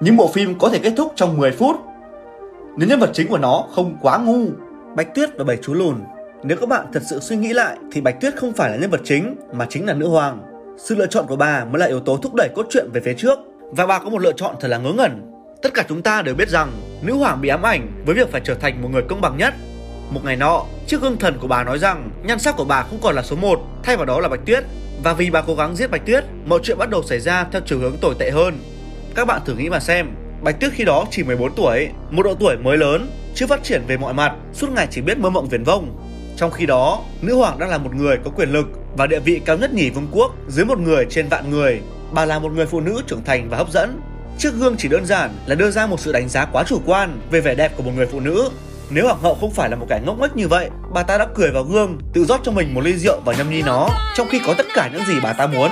Những bộ phim có thể kết thúc trong 10 phút nếu nhân vật chính của nó không quá ngu. Bạch Tuyết và Bảy chú lùn. Nếu các bạn thật sự suy nghĩ lại thì Bạch Tuyết không phải là nhân vật chính mà chính là nữ hoàng. Sự lựa chọn của bà mới là yếu tố thúc đẩy cốt truyện về phía trước và bà có một lựa chọn thật là ngớ ngẩn. Tất cả chúng ta đều biết rằng nữ hoàng bị ám ảnh với việc phải trở thành một người công bằng nhất. Một ngày nọ, chiếc gương thần của bà nói rằng nhan sắc của bà không còn là số 1, thay vào đó là Bạch Tuyết. Và vì bà cố gắng giết Bạch Tuyết, mọi chuyện bắt đầu xảy ra theo chiều hướng tồi tệ hơn. Các bạn thử nghĩ mà xem, Bạch Tuyết khi đó chỉ 14 tuổi, một độ tuổi mới lớn, chưa phát triển về mọi mặt, suốt ngày chỉ biết mơ mộng viển vông. Trong khi đó, nữ hoàng đang là một người có quyền lực và địa vị cao nhất nhì vương quốc dưới một người trên vạn người. Bà là một người phụ nữ trưởng thành và hấp dẫn. Chiếc gương chỉ đơn giản là đưa ra một sự đánh giá quá chủ quan về vẻ đẹp của một người phụ nữ. Nếu hoàng hậu không phải là một kẻ ngốc nghếch như vậy, bà ta đã cười vào gương, tự rót cho mình một ly rượu và nhâm nhi nó, trong khi có tất cả những gì bà ta muốn.